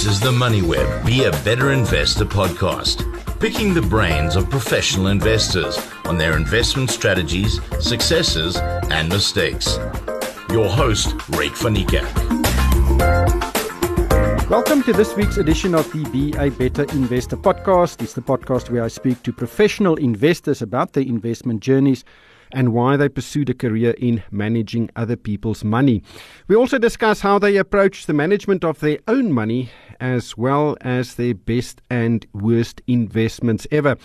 This is the MoneyWeb Be a Better Investor podcast, picking the brains of professional investors on their investment strategies, successes, and mistakes. Your host, van Niekerk. Welcome to this week's edition of the Be a Better Investor podcast. It's the podcast where I speak to professional investors about their investment journeys and why they pursued a career in managing other people's money. We also discuss how they approach the management of their own money as well as their best and worst investments ever.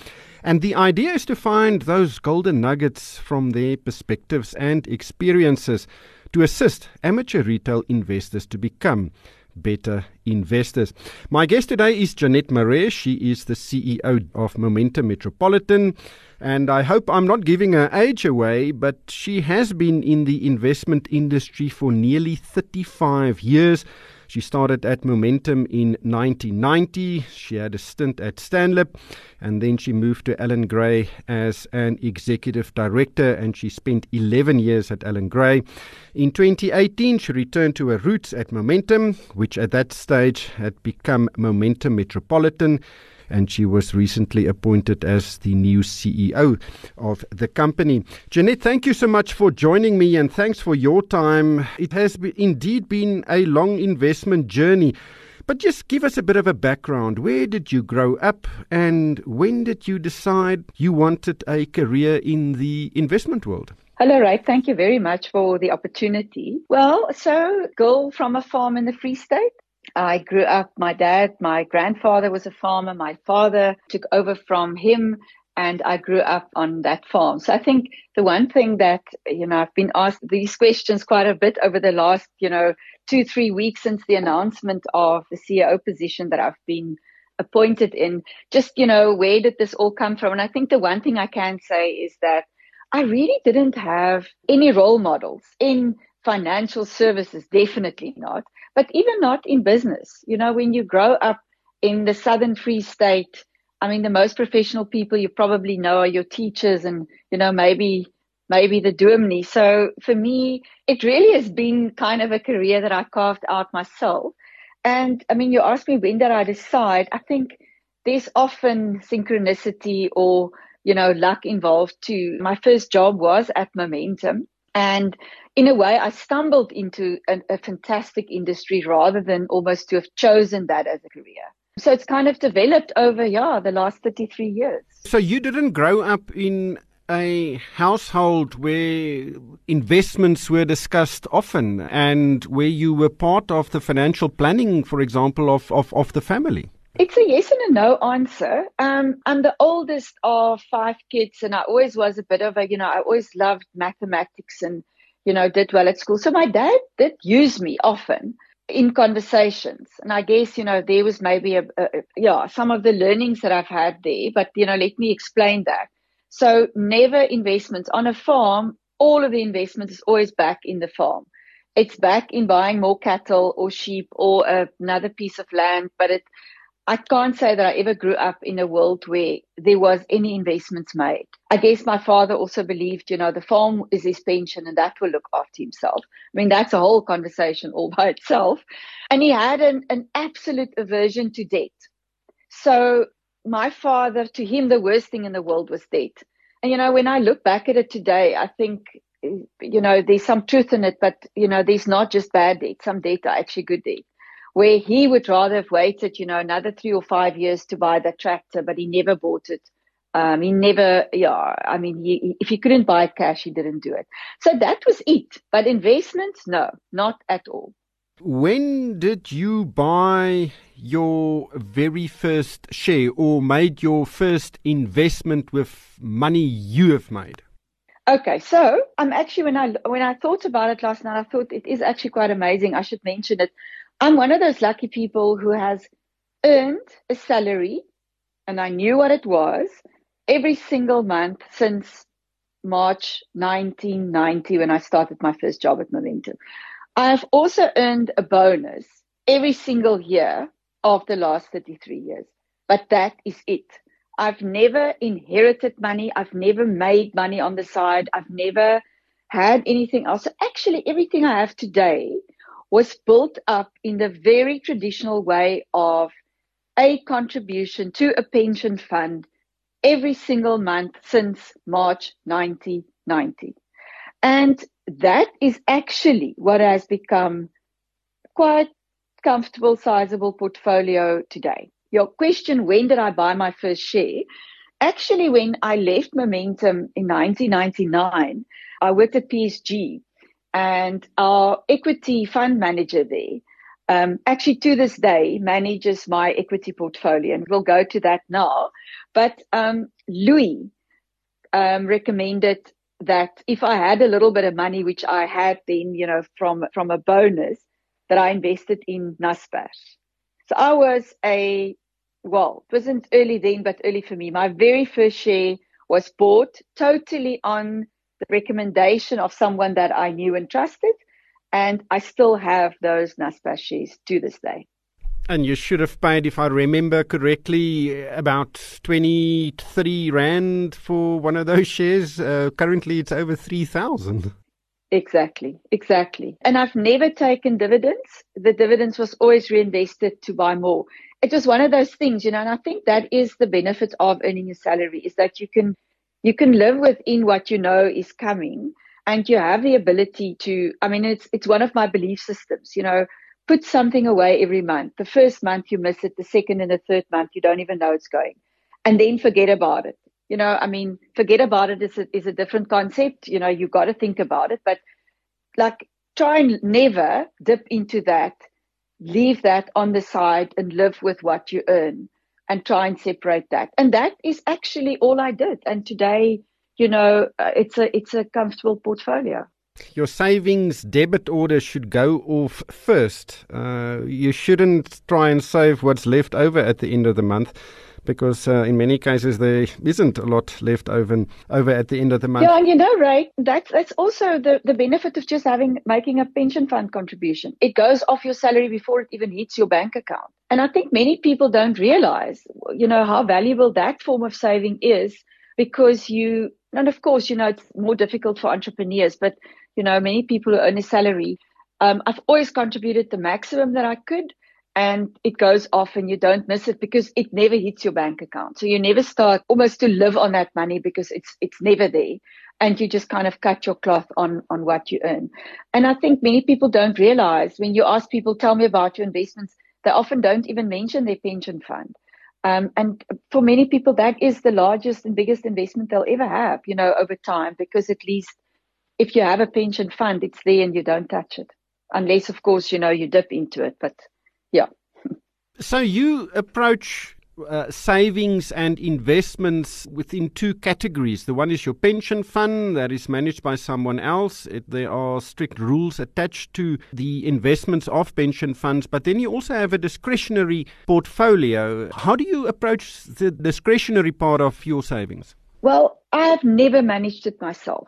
And the idea is to find those golden nuggets from their perspectives and experiences to assist amateur retail investors to become better investors. My guest today is Jeanette Marais. She is the CEO of Momentum Metropolitan. And I hope I'm not giving her age away, but she has been in the investment industry for nearly 35 years. She started at Momentum in 1990. She had a stint at Stanlib and then she moved to Allan Gray as an executive director and she spent 11 years at Allan Gray. In 2018, she returned to her roots at Momentum, which at that stage had become Momentum Metropolitan and she was recently appointed as the new CEO of the company. Jeanette, thank you so much for joining me and thanks for your time. It has be, indeed been a long investment journey. But just give us a bit of a background. Where did you grow up and when did you decide you wanted a career in the investment world? Hello, Ryk. Thank you very much for the opportunity. Well, so girl from a farm in the Free State. I grew up, my dad, my grandfather was a farmer. My father took over from him and I grew up on that farm. So I think the one thing that, you know, I've been asked these questions quite a bit over the last, you know, two, three weeks since the announcement of the CEO position that I've been appointed in. Just, you know, where did this all come from? And I think the one thing I can say is that I really didn't have any role models in financial services, definitely not but even not in business. You know, when you grow up in the Southern Free State, I mean, the most professional people you probably know are your teachers and, you know, maybe, maybe the dominee. So for me, it really has been kind of a career that I carved out myself. And I mean, you asked me when did I decide? I think there's often synchronicity or, you know, luck involved too. My first job was at Momentum and in a way, I stumbled into a, a fantastic industry rather than almost to have chosen that as a career. So it's kind of developed over, yeah, the last 33 years. So you didn't grow up in a household where investments were discussed often and where you were part of the financial planning, for example, of, of, of the family? It's a yes and a no answer. Um, I'm the oldest of five kids, and I always was a bit of a, you know, I always loved mathematics and you know, did well at school. So my dad did use me often in conversations. And I guess, you know, there was maybe a, a, yeah, some of the learnings that I've had there, but, you know, let me explain that. So never investments on a farm. All of the investment is always back in the farm. It's back in buying more cattle or sheep or another piece of land, but it, I can't say that I ever grew up in a world where there was any investments made. I guess my father also believed, you know, the farm is his pension and that will look after himself. I mean, that's a whole conversation all by itself. And he had an, an absolute aversion to debt. So my father, to him, the worst thing in the world was debt. And, you know, when I look back at it today, I think, you know, there's some truth in it, but, you know, there's not just bad debt. Some debt are actually good debt where he would rather have waited, you know, another three or five years to buy that tractor, but he never bought it. Um, he never, yeah, I mean, he, if he couldn't buy it cash, he didn't do it. So that was it. But investments, no, not at all. When did you buy your very first share or made your first investment with money you have made? Okay, so I'm actually when I when I thought about it last night, I thought it is actually quite amazing. I should mention it. I'm one of those lucky people who has earned a salary, and I knew what it was every single month since March 1990 when I started my first job at Momentum. I've also earned a bonus every single year of the last 33 years, but that is it. I've never inherited money. I've never made money on the side. I've never had anything else. So actually, everything I have today was built up in the very traditional way of a contribution to a pension fund every single month since March 1990. And that is actually what has become quite comfortable, sizable portfolio today. Your question, when did I buy my first share? Actually, when I left Momentum in 1999, I worked at PSG and our equity fund manager there. Um, actually to this day manages my equity portfolio and we'll go to that now. But um, louis um, recommended that if i had a little bit of money which i had then you know from from a bonus that i invested in naspers. So i was a well it wasn't early then but early for me. My very first share was bought totally on the recommendation of someone that i knew and trusted and I still have those Naspers shares to this day. And you should have paid, if I remember correctly, about 23 Rand for one of those shares. Uh, currently, it's over 3,000. Exactly, exactly. And I've never taken dividends. The dividends was always reinvested to buy more. It was one of those things, you know, and I think that is the benefit of earning a salary is that you can you can live within what you know is coming and you have the ability to i mean it's it's one of my belief systems you know put something away every month. The first month you miss it the second and the third month you don't even know it's going. And then forget about it. You know i mean forget about it is a, is a different concept. You know you've got to think about it. But like try and never dip into that leave that on the side and live with what you earn and try and separate that and that is actually all i did and today you know, uh, it's a it's a comfortable portfolio. Your savings debit order should go off first. Uh, you shouldn't try and save what's left over at the end of the month because uh, in many cases there isn't a lot left over over at the end of the month. Yeah, and you know, right? that's that's also the, the benefit of just having making a pension fund contribution. It goes off your salary before it even hits your bank account. And I think many people don't realize, you know, how valuable that form of saving is because you and of course, you know, it's more difficult for entrepreneurs, but, you know, many people who earn a salary, um, I've always contributed the maximum that I could and it goes off and you don't miss it because it never hits your bank account. So you never start almost to live on that money because it's, it's never there. And you just kind of cut your cloth on, on what you earn. And I think many people don't realize when you ask people, tell me about your investments, they often don't even mention their pension fund. Um, and for many people, that is the largest and biggest investment they'll ever have, you know, over time, because at least if you have a pension fund, it's there and you don't touch it. Unless, of course, you know, you dip into it. But yeah. So you approach uh, savings and investments within two categories. The one is your pension fund that is managed by someone else. It, there are strict rules attached to the investments of pension funds, but then you also have a discretionary portfolio. How do you approach the discretionary part of your savings? Well, I have never managed it myself.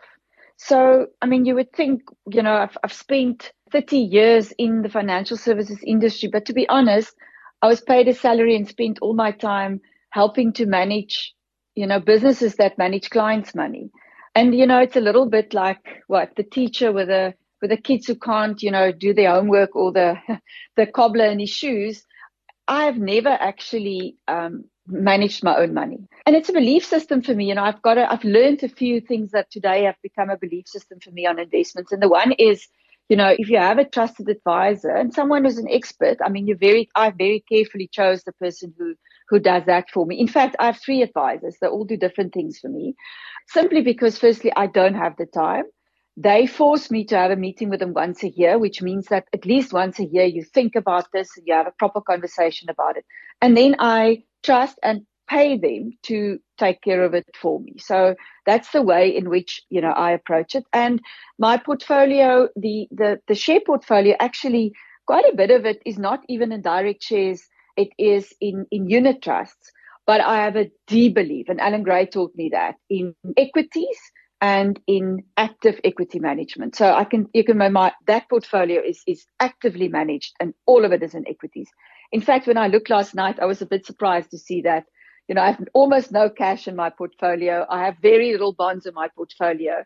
So, I mean, you would think, you know, I've, I've spent 30 years in the financial services industry, but to be honest, I was paid a salary and spent all my time helping to manage, you know, businesses that manage clients' money. And, you know, it's a little bit like what the teacher with the, with the kids who can't, you know, do their homework or the, the cobbler in his shoes. I've never actually, um, managed my own money. And it's a belief system for me. You know, I've got to, I've learned a few things that today have become a belief system for me on investments. And the one is you know, if you have a trusted advisor and someone who's an expert, I mean, you very, I very carefully chose the person who, who does that for me. In fact, I have three advisors. They all do different things for me simply because firstly, I don't have the time. They force me to have a meeting with them once a year, which means that at least once a year you think about this and you have a proper conversation about it. And then I trust and pay them to take care of it for me. So that's the way in which, you know, I approach it. And my portfolio, the, the, the share portfolio, actually quite a bit of it is not even in direct shares. It is in, in unit trusts. But I have a deep belief, and Allan Gray taught me that in equities and in active equity management. So I can, you can, my, that portfolio is, is actively managed and all of it is in equities. In fact, when I looked last night, I was a bit surprised to see that you know, I have almost no cash in my portfolio. I have very little bonds in my portfolio.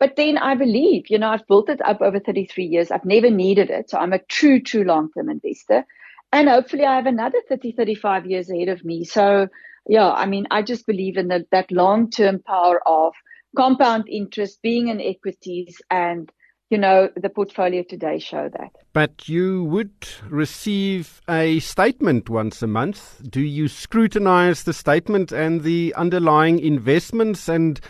But then I believe, you know, I've built it up over 33 years. I've never needed it. So I'm a true, true long term investor. And hopefully I have another 30, 35 years ahead of me. So, yeah, I mean, I just believe in the, that long term power of compound interest, being in equities, and you know, the portfolio today show that. But you would receive a statement once a month. Do you scrutinize the statement and the underlying investments and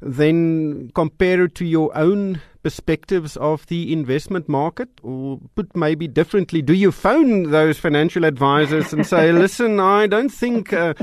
then compare it to your own perspectives of the investment market? Or put maybe differently, do you phone those financial advisors and say, listen, I don't think uh,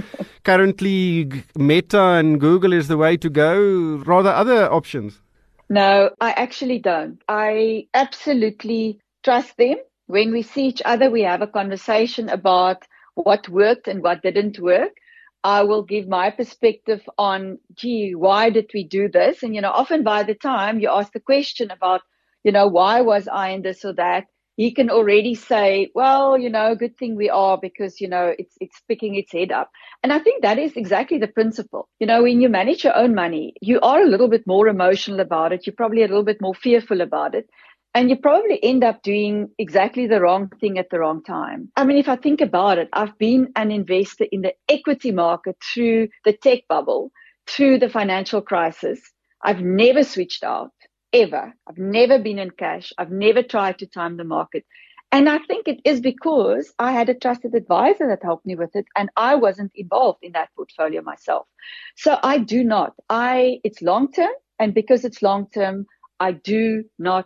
currently Meta and Google is the way to go, rather other options? No, I actually don't. I absolutely trust them. When we see each other, we have a conversation about what worked and what didn't work. I will give my perspective on, gee, why did we do this? And, you know, often by the time you ask the question about, you know, why was I in this or that, he can already say, well, you know, good thing we are because, you know, it's, it's picking its head up. And I think that is exactly the principle. You know, when you manage your own money, you are a little bit more emotional about it. You're probably a little bit more fearful about it. And you probably end up doing exactly the wrong thing at the wrong time. I mean, if I think about it, I've been an investor in the equity market through the tech bubble, through the financial crisis. I've never switched out ever. I've never been in cash. I've never tried to time the market. And I think it is because I had a trusted advisor that helped me with it and I wasn't involved in that portfolio myself. So I do not. I, it's long term. And because it's long term, I do not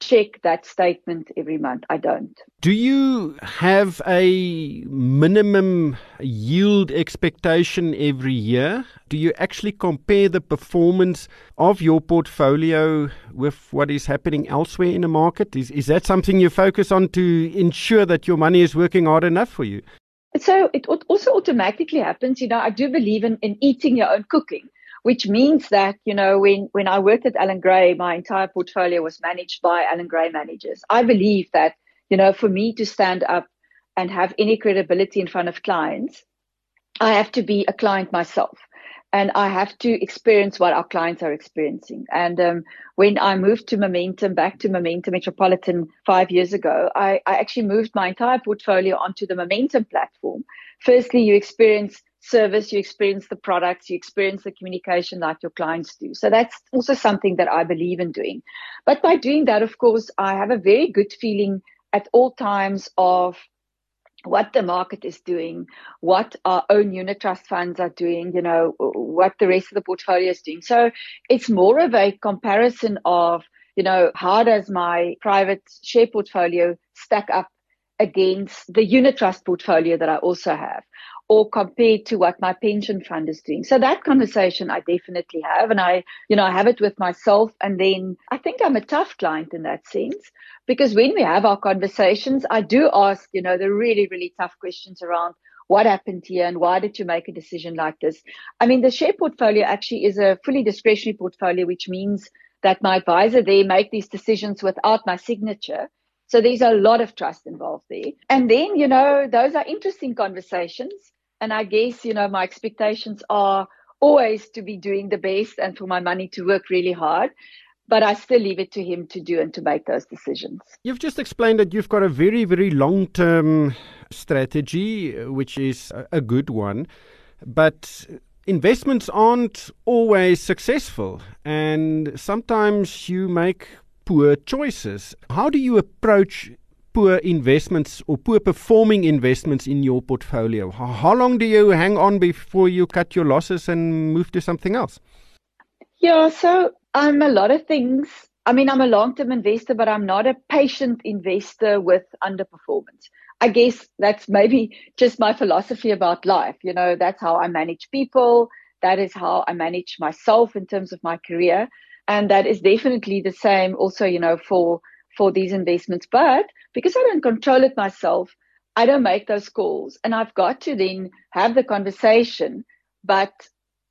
check that statement every month. I don't. Do you have a minimum yield expectation every year? Do you actually compare the performance of your portfolio with what is happening elsewhere in the market? Is, is that something you focus on to ensure that your money is working hard enough for you? So it also automatically happens. You know, I do believe in, in eating your own cooking which means that, you know, when, when I worked at Allan Gray, my entire portfolio was managed by Allan Gray managers. I believe that, you know, for me to stand up and have any credibility in front of clients, I have to be a client myself and I have to experience what our clients are experiencing. And um, when I moved to Momentum, back to Momentum Metropolitan five years ago, I, I actually moved my entire portfolio onto the Momentum platform. Firstly, you experience service, you experience the products, you experience the communication like your clients do. So that's also something that I believe in doing. But by doing that, of course, I have a very good feeling at all times of what the market is doing, what our own unit trust funds are doing, you know, what the rest of the portfolio is doing. So it's more of a comparison of, you know, how does my private share portfolio stack up against the unit trust portfolio that I also have? Or compared to what my pension fund is doing. So that conversation I definitely have. And I, you know, I have it with myself. And then I think I'm a tough client in that sense because when we have our conversations, I do ask, you know, the really, really tough questions around what happened here and why did you make a decision like this? I mean, the share portfolio actually is a fully discretionary portfolio, which means that my advisor there make these decisions without my signature. So there's a lot of trust involved there. And then, you know, those are interesting conversations. And I guess, you know, my expectations are always to be doing the best and for my money to work really hard. But I still leave it to him to do and to make those decisions. You've just explained that you've got a very, very long term strategy, which is a good one. But investments aren't always successful. And sometimes you make poor choices. How do you approach poor investments or poor performing investments in your portfolio? How long do you hang on before you cut your losses and move to something else? Yeah, so I'm a lot of things. I mean, I'm a long term investor, but I'm not a patient investor with underperformance. I guess that's maybe just my philosophy about life. You know, that's how I manage people. That is how I manage myself in terms of my career. And that is definitely the same also, you know, for for these investments. But because I don't control it myself, I don't make those calls. And I've got to then have the conversation. But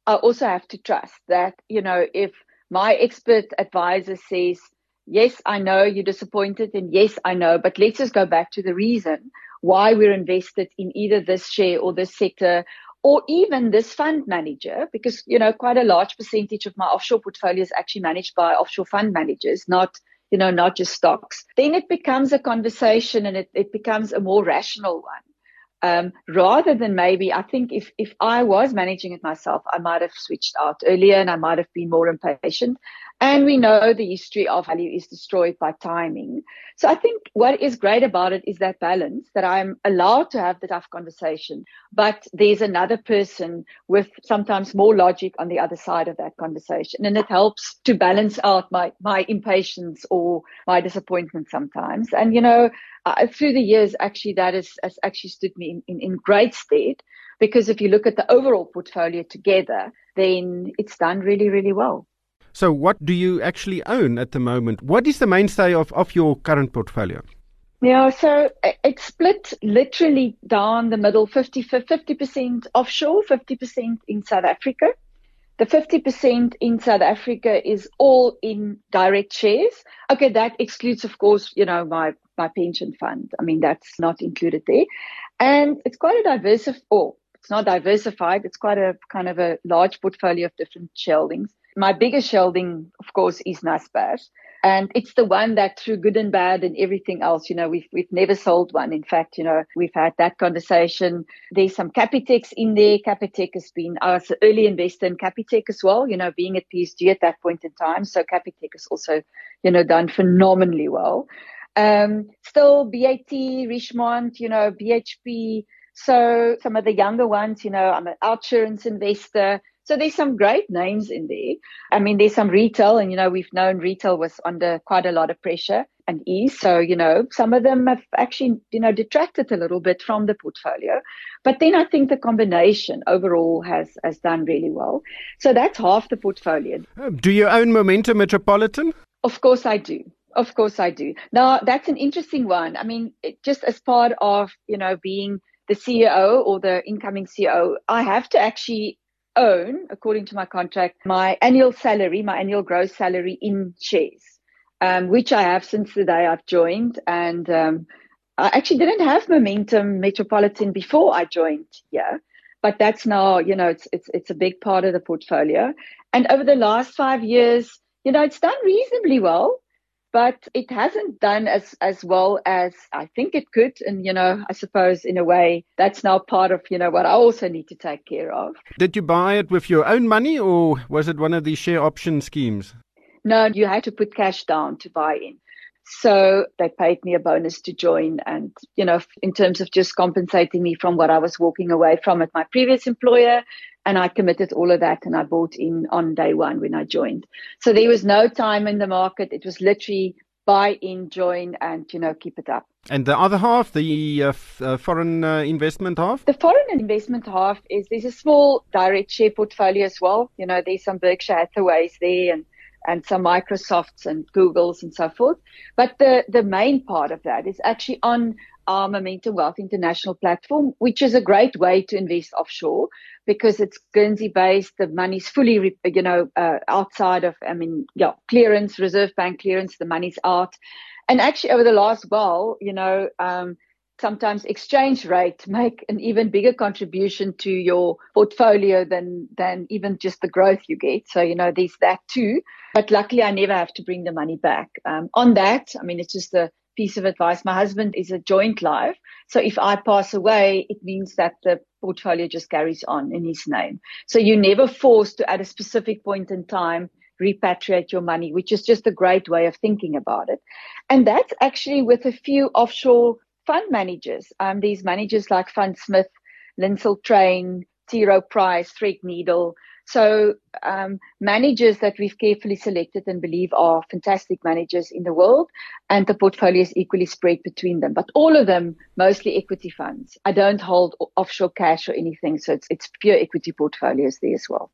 I also have to trust that, you know, if my expert advisor says, yes, I know you're disappointed, and yes, I know, but let's just go back to the reason why we're invested in either this share or this sector or even this fund manager, because, you know, quite a large percentage of my offshore portfolio is actually managed by offshore fund managers, not, you know, not just stocks. Then it becomes a conversation and it, it becomes a more rational one. Um, rather than maybe, I think if, if I was managing it myself, I might have switched out earlier and I might have been more impatient. And we know the history of value is destroyed by timing. So I think what is great about it is that balance that I'm allowed to have the tough conversation, but there's another person with sometimes more logic on the other side of that conversation. And it helps to balance out my, my impatience or my disappointment sometimes. And, you know, uh, through the years, actually, that has, has actually stood me in, in, in great stead because if you look at the overall portfolio together, then it's done really, really well. So, what do you actually own at the moment? What is the mainstay of, of your current portfolio? Yeah, so it's split literally down the middle 50, 50% offshore, 50% in South Africa. The 50% in South Africa is all in direct shares. Okay, that excludes, of course, you know, my, my pension fund. I mean, that's not included there. And it's quite a diversified, oh, it's not diversified. It's quite a kind of a large portfolio of different holdings my biggest holding, of course, is Naspers. And it's the one that through good and bad and everything else, you know, we've, we've never sold one. In fact, you know, we've had that conversation. There's some Capitec in there. Capitec has been, I was early investor in Capitec as well, you know, being at PSG at that point in time. So Capitec has also, you know, done phenomenally well. Um, still BAT, Richemont, you know, BHP. So some of the younger ones, you know, I'm an insurance investor. So there's some great names in there. I mean, there's some retail, and you know, we've known retail was under quite a lot of pressure and ease. So, you know, some of them have actually, you know, detracted a little bit from the portfolio. But then I think the combination overall has has done really well. So that's half the portfolio. Um, do you own Momentum Metropolitan? Of course I do. Of course I do. Now that's an interesting one. I mean, it, just as part of, you know, being the CEO or the incoming CEO, I have to actually own, according to my contract, my annual salary, my annual gross salary in shares, um, which I have since the day I've joined. And um, I actually didn't have Momentum Metropolitan before I joined here, but that's now, you know, it's it's it's a big part of the portfolio. And over the last five years, you know, it's done reasonably well but it hasn't done as as well as I think it could. And you know, I suppose in a way that's now part of you know what I also need to take care of. Did you buy it with your own money, or was it one of these share option schemes? No, you had to put cash down to buy in. So they paid me a bonus to join. And, you know, in terms of just compensating me from what I was walking away from at my previous employer. And I committed all of that and I bought in on day one when I joined. So there was no time in the market. It was literally buy in, join, and, you know, keep it up. And the other half, the uh, f- uh, foreign uh, investment half? The foreign investment half is there's a small direct share portfolio as well. You know, there's some Berkshire Hathaways there and and some Microsofts and Googles and so forth. But the, the main part of that is actually on our Momentum Wealth International platform, which is a great way to invest offshore because it's Guernsey based. The money's fully, you know, uh, outside of, I mean, yeah, clearance, Reserve Bank clearance, the money's out. And actually over the last while, you know, um, sometimes exchange rate make an even bigger contribution to your portfolio than than even just the growth you get. So you know there's that too. But luckily, I never have to bring the money back. Um, on that, I mean, it's just a piece of advice. My husband is a joint life, so if I pass away, it means that the portfolio just carries on in his name. So you're never forced to, at a specific point in time, repatriate your money, which is just a great way of thinking about it. And that's actually with a few offshore fund managers. Um, these managers like Fundsmith, Lindsell Train, T. Rowe Price, Threadneedle. So um, managers that we've carefully selected and believe are fantastic managers in the world, and the portfolio is equally spread between them. But all of them mostly equity funds. I don't hold offshore cash or anything, so it's it's pure equity portfolios there as well.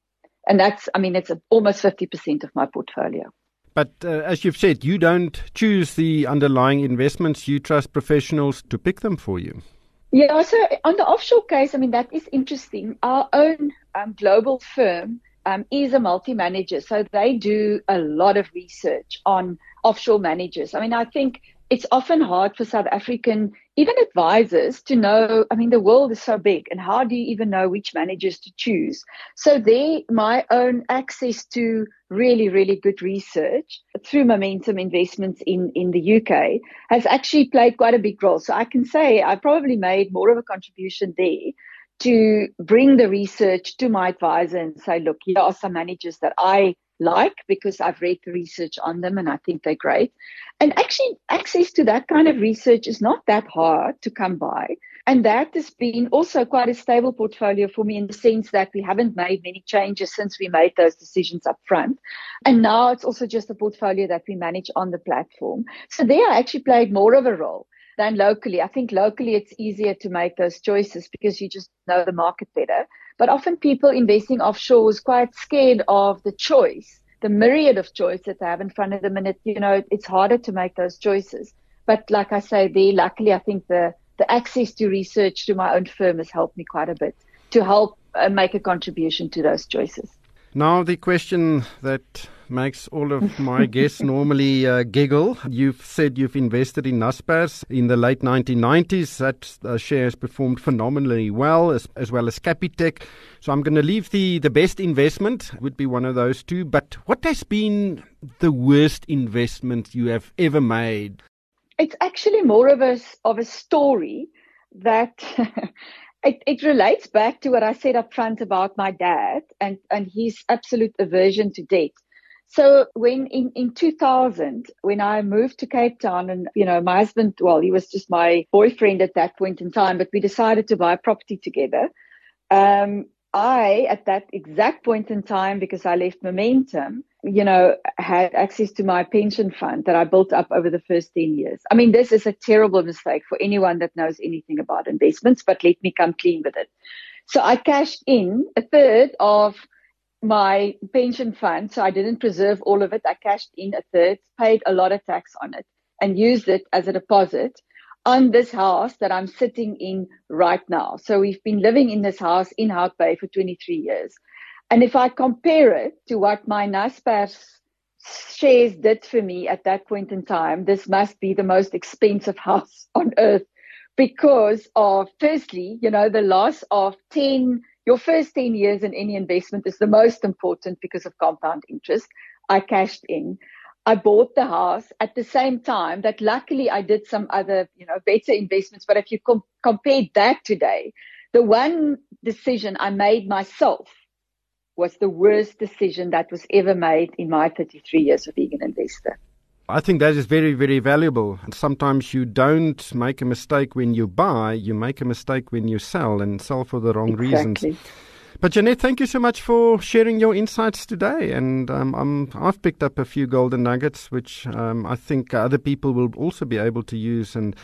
And that's, I mean, it's almost fifty percent of my portfolio. But uh, as you've said, you don't choose the underlying investments, you trust professionals to pick them for you. Yeah, so on the offshore case, I mean, that is interesting. Our own um, global firm um, is a multi manager, so they do a lot of research on offshore managers. I mean, I think it's often hard for South African, even advisors, to know. I mean, the world is so big, and how do you even know which managers to choose? So, there, my own access to really, really good research through Momentum Investments in, in the UK has actually played quite a big role. So, I can say I probably made more of a contribution there to bring the research to my advisor and say, look, here are some managers that I like because I've read the research on them and I think they're great. And actually, access to that kind of research is not that hard to come by. And that has been also quite a stable portfolio for me in the sense that we haven't made many changes since we made those decisions up front. And now it's also just a portfolio that we manage on the platform. So there I actually played more of a role than locally. I think locally it's easier to make those choices because you just know the market better. But often people investing offshore is quite scared of the choice, the myriad of choice that they have in front of them. And it, you know, it's harder to make those choices. But like I say, there, luckily, I think the, the access to research to my own firm has helped me quite a bit to help uh, make a contribution to those choices. Now, the question that makes all of my guests normally uh, giggle. You've said you've invested in Naspers in the late 1990s. That uh, share has performed phenomenally well, as, as well as Capitec. So I'm going to leave the, the best investment, would be one of those two. But what has been the worst investment you have ever made? It's actually more of a, of a story that It, it relates back to what I said up front about my dad and, and his absolute aversion to debt. So when in, in 2000, when I moved to Cape Town and, you know, my husband, well, he was just my boyfriend at that point in time, but we decided to buy a property together. Um, I, at that exact point in time, because I left Momentum, you know, had access to my pension fund that I built up over the first 10 years. I mean, this is a terrible mistake for anyone that knows anything about investments, but let me come clean with it. So I cashed in a third of my pension fund. So I didn't preserve all of it. I cashed in a third, paid a lot of tax on it and used it as a deposit on this house that I'm sitting in right now. So we've been living in this house in Hout Bay for 23 years. And if I compare it to what my Naspers shares did for me at that point in time, this must be the most expensive house on earth because of, firstly, you know, the loss of 10, your first 10 years in any investment is the most important because of compound interest. I cashed in. I bought the house at the same time that luckily I did some other, you know, better investments. But if you com- compare that today, the one decision I made myself was the worst decision that was ever made in my 33 years of being an investor. I think that is very, very valuable. Sometimes you don't make a mistake when you buy, you make a mistake when you sell and sell for the wrong exactly. reasons. But Jeanette, thank you so much for sharing your insights today. And um, i have picked up a few golden nuggets, which um, I think other people will also be able to use and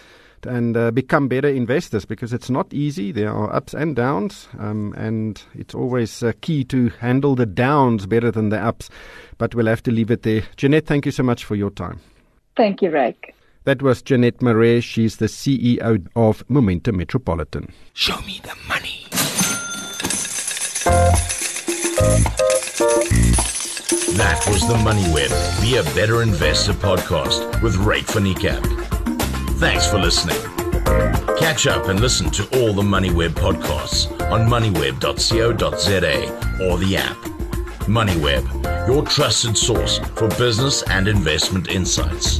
and uh, become better investors because it's not easy. There are ups and downs, um, and it's always uh, key to handle the downs better than the ups. But we'll have to leave it there. Jeanette, thank you so much for your time. Thank you, Ryk. That was Jeanette Marais. She's the CEO of Momentum Metropolitan. Show me the money. That was the MoneyWeb Be a Better Investor podcast with Ryk van Niekerk. Thanks for listening. Catch up and listen to all the MoneyWeb podcasts on moneyweb.co.za or the app. MoneyWeb, your trusted source for business and investment insights.